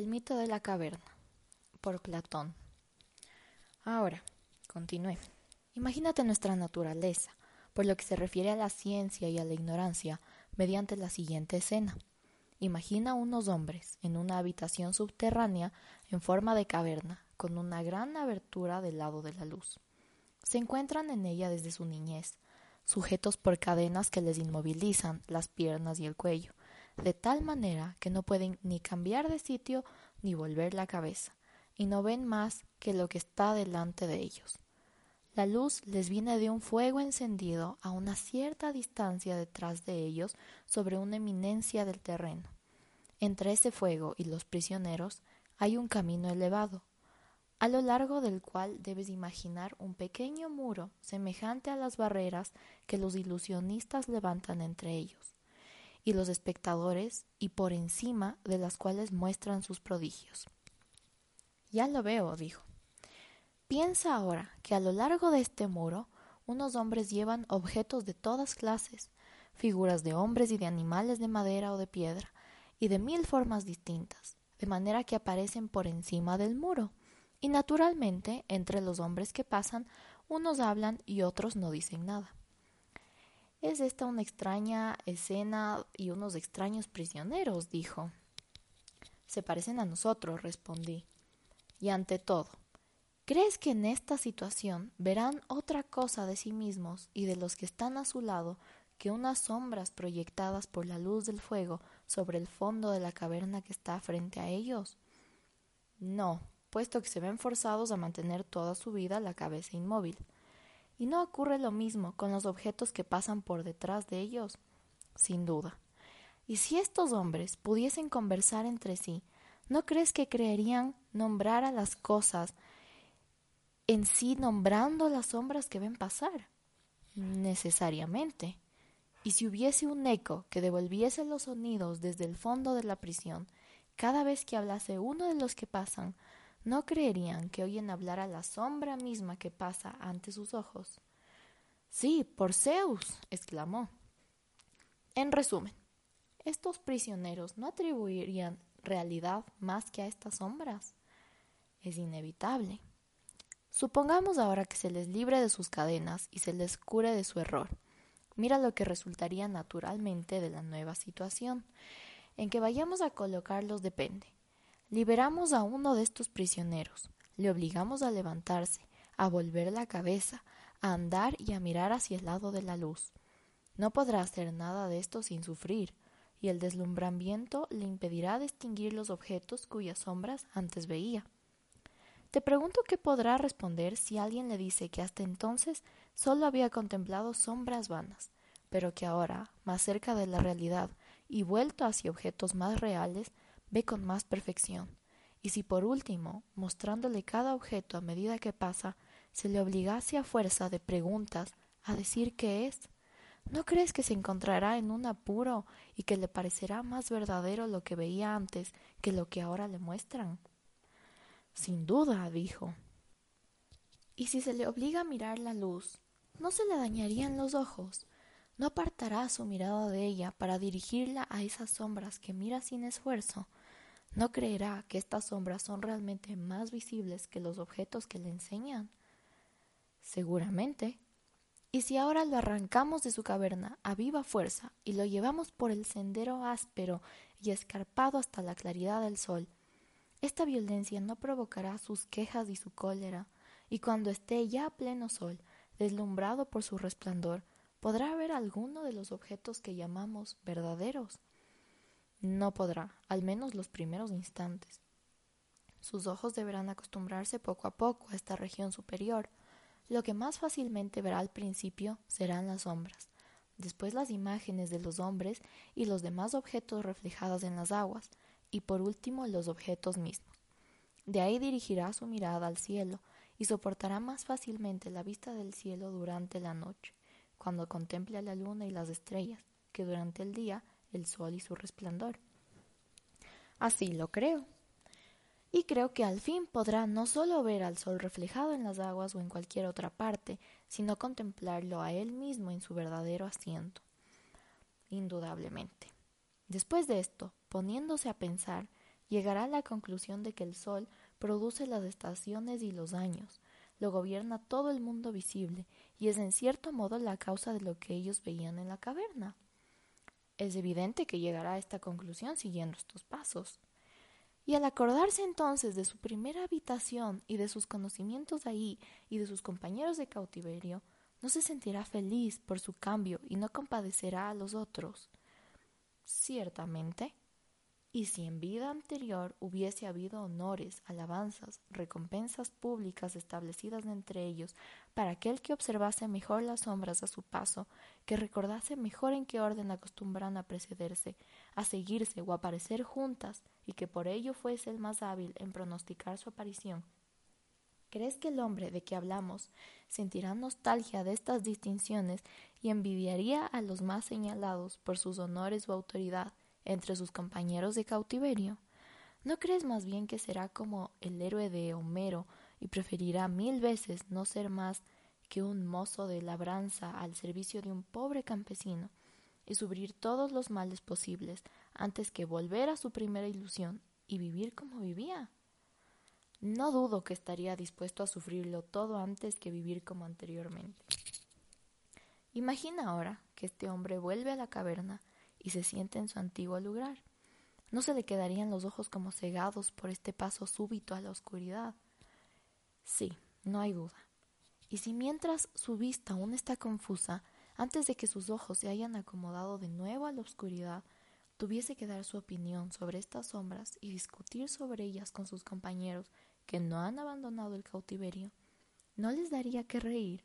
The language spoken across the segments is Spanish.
El mito de la caverna, por Platón. Ahora, continué. Imagínate nuestra naturaleza, por lo que se refiere a la ciencia y a la ignorancia, mediante la siguiente escena. Imagina unos hombres en una habitación subterránea en forma de caverna, con una gran abertura del lado de la luz. Se encuentran en ella desde su niñez, sujetos por cadenas que les inmovilizan las piernas y el cuello, de tal manera que no pueden ni cambiar de sitio ni volver la cabeza, y no ven más que lo que está delante de ellos. La luz les viene de un fuego encendido a una cierta distancia detrás de ellos sobre una eminencia del terreno. Entre ese fuego y los prisioneros hay un camino elevado, a lo largo del cual debes imaginar un pequeño muro semejante a las barreras que los ilusionistas levantan entre ellos y los espectadores y por encima de las cuales muestran sus prodigios. Ya lo veo, dijo. Piensa ahora que a lo largo de este muro unos hombres llevan objetos de todas clases, figuras de hombres y de animales de madera o de piedra, y de mil formas distintas, de manera que aparecen por encima del muro. Y naturalmente, entre los hombres que pasan, unos hablan y otros no dicen nada. Es esta una extraña escena y unos extraños prisioneros, dijo. Se parecen a nosotros, respondí. Y ante todo, ¿crees que en esta situación verán otra cosa de sí mismos y de los que están a su lado que unas sombras proyectadas por la luz del fuego sobre el fondo de la caverna que está frente a ellos? No, puesto que se ven forzados a mantener toda su vida la cabeza inmóvil. ¿Y no ocurre lo mismo con los objetos que pasan por detrás de ellos? Sin duda. Y si estos hombres pudiesen conversar entre sí, ¿no crees que creerían nombrar a las cosas en sí nombrando las sombras que ven pasar? Necesariamente. Y si hubiese un eco que devolviese los sonidos desde el fondo de la prisión, cada vez que hablase uno de los que pasan, no creerían que oyen hablar a la sombra misma que pasa ante sus ojos. Sí, por Zeus, exclamó. En resumen, estos prisioneros no atribuirían realidad más que a estas sombras. Es inevitable. Supongamos ahora que se les libre de sus cadenas y se les cure de su error. Mira lo que resultaría naturalmente de la nueva situación. En que vayamos a colocarlos depende. Liberamos a uno de estos prisioneros, le obligamos a levantarse, a volver la cabeza, a andar y a mirar hacia el lado de la luz. No podrá hacer nada de esto sin sufrir, y el deslumbramiento le impedirá distinguir los objetos cuyas sombras antes veía. Te pregunto qué podrá responder si alguien le dice que hasta entonces solo había contemplado sombras vanas, pero que ahora, más cerca de la realidad y vuelto hacia objetos más reales, ve con más perfección, y si por último, mostrándole cada objeto a medida que pasa, se le obligase a fuerza de preguntas a decir qué es, ¿no crees que se encontrará en un apuro y que le parecerá más verdadero lo que veía antes que lo que ahora le muestran? Sin duda, dijo. Y si se le obliga a mirar la luz, ¿no se le dañarían los ojos? ¿No apartará su mirada de ella para dirigirla a esas sombras que mira sin esfuerzo? ¿No creerá que estas sombras son realmente más visibles que los objetos que le enseñan? Seguramente. ¿Y si ahora lo arrancamos de su caverna a viva fuerza y lo llevamos por el sendero áspero y escarpado hasta la claridad del sol? Esta violencia no provocará sus quejas y su cólera, y cuando esté ya a pleno sol, deslumbrado por su resplandor, podrá ver alguno de los objetos que llamamos verdaderos. No podrá, al menos los primeros instantes. Sus ojos deberán acostumbrarse poco a poco a esta región superior. Lo que más fácilmente verá al principio serán las sombras, después las imágenes de los hombres y los demás objetos reflejados en las aguas, y por último los objetos mismos. De ahí dirigirá su mirada al cielo y soportará más fácilmente la vista del cielo durante la noche, cuando contemple la luna y las estrellas, que durante el día el sol y su resplandor. Así lo creo. Y creo que al fin podrá no solo ver al sol reflejado en las aguas o en cualquier otra parte, sino contemplarlo a él mismo en su verdadero asiento. Indudablemente. Después de esto, poniéndose a pensar, llegará a la conclusión de que el sol produce las estaciones y los años, lo gobierna todo el mundo visible y es en cierto modo la causa de lo que ellos veían en la caverna. Es evidente que llegará a esta conclusión siguiendo estos pasos. Y al acordarse entonces de su primera habitación y de sus conocimientos ahí y de sus compañeros de cautiverio, no se sentirá feliz por su cambio y no compadecerá a los otros. Ciertamente, y si en vida anterior hubiese habido honores, alabanzas, recompensas públicas establecidas entre ellos para aquel que observase mejor las sombras a su paso, que recordase mejor en qué orden acostumbran a precederse, a seguirse o a aparecer juntas, y que por ello fuese el más hábil en pronosticar su aparición, ¿Crees que el hombre de que hablamos sentirá nostalgia de estas distinciones y envidiaría a los más señalados por sus honores o autoridad entre sus compañeros de cautiverio? ¿No crees más bien que será como el héroe de Homero y preferirá mil veces no ser más que un mozo de labranza al servicio de un pobre campesino y sufrir todos los males posibles antes que volver a su primera ilusión y vivir como vivía? No dudo que estaría dispuesto a sufrirlo todo antes que vivir como anteriormente. Imagina ahora que este hombre vuelve a la caverna y se siente en su antiguo lugar. ¿No se le quedarían los ojos como cegados por este paso súbito a la oscuridad? Sí, no hay duda. Y si mientras su vista aún está confusa, antes de que sus ojos se hayan acomodado de nuevo a la oscuridad, tuviese que dar su opinión sobre estas sombras y discutir sobre ellas con sus compañeros que no han abandonado el cautiverio, ¿no les daría que reír?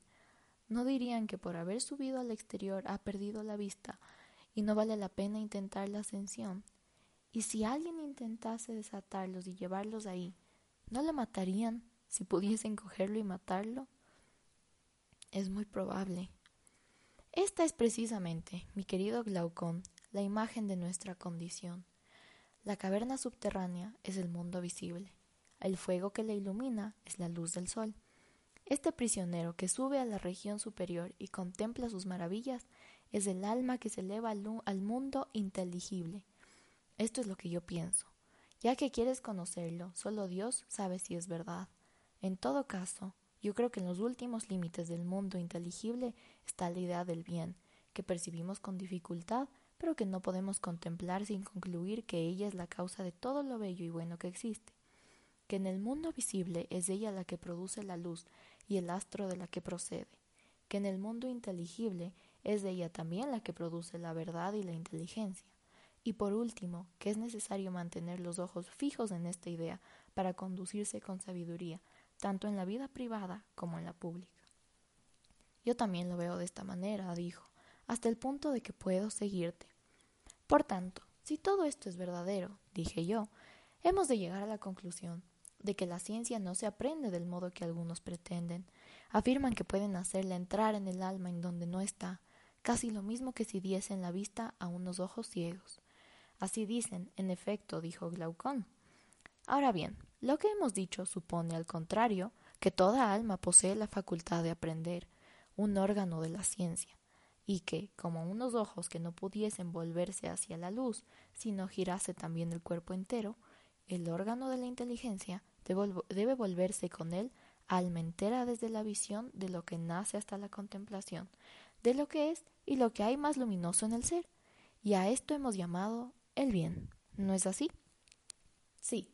¿No dirían que por haber subido al exterior ha perdido la vista y no vale la pena intentar la ascensión. Y si alguien intentase desatarlos y llevarlos ahí, ¿no le matarían si pudiesen cogerlo y matarlo? Es muy probable. Esta es precisamente, mi querido Glaucón, la imagen de nuestra condición. La caverna subterránea es el mundo visible. El fuego que la ilumina es la luz del sol. Este prisionero que sube a la región superior y contempla sus maravillas es el alma que se eleva al, mundo inteligible. Esto es lo que yo pienso. Ya que quieres conocerlo, solo Dios sabe si es verdad. En todo caso, yo creo que en los últimos límites del mundo inteligible está la idea del bien, que percibimos con dificultad, pero que no podemos contemplar sin concluir que ella es la causa de todo lo bello y bueno que existe. Que en el mundo visible es ella la que produce la luz y el astro de la que procede. Que en el mundo inteligible es de ella también la que produce la verdad y la inteligencia. Y por último, que es necesario mantener los ojos fijos en esta idea para conducirse con sabiduría, tanto en la vida privada como en la pública. Yo también lo veo de esta manera, dijo, hasta el punto de que puedo seguirte. Por tanto, si todo esto es verdadero, dije yo, hemos de llegar a la conclusión de que la ciencia no se aprende del modo que algunos pretenden. Afirman que pueden hacerla entrar en el alma en donde no está, casi lo mismo que si diesen la vista a unos ojos ciegos. Así dicen, en efecto, dijo Glaucón. Ahora bien, lo que hemos dicho supone, al contrario, que toda alma posee la facultad de aprender, un órgano de la ciencia, y que, como unos ojos que no pudiesen volverse hacia la luz, sino girase también el cuerpo entero, el órgano de la inteligencia debe volverse con él alma entera desde la visión de lo que nace hasta la contemplación, de lo que es y lo que hay más luminoso en el ser. Y a esto hemos llamado el bien. ¿No es así? Sí.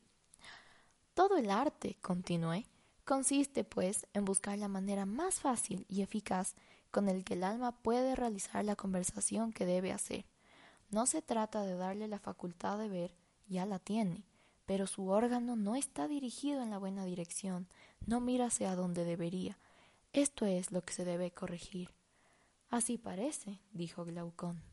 Todo el arte, continué, consiste, pues, en buscar la manera más fácil y eficaz con el que el alma puede realizar la conversación que debe hacer. No se trata de darle la facultad de ver, ya la tiene, pero su órgano no está dirigido en la buena dirección, no mira hacia donde debería. Esto es lo que se debe corregir. Así parece, dijo Glaucón.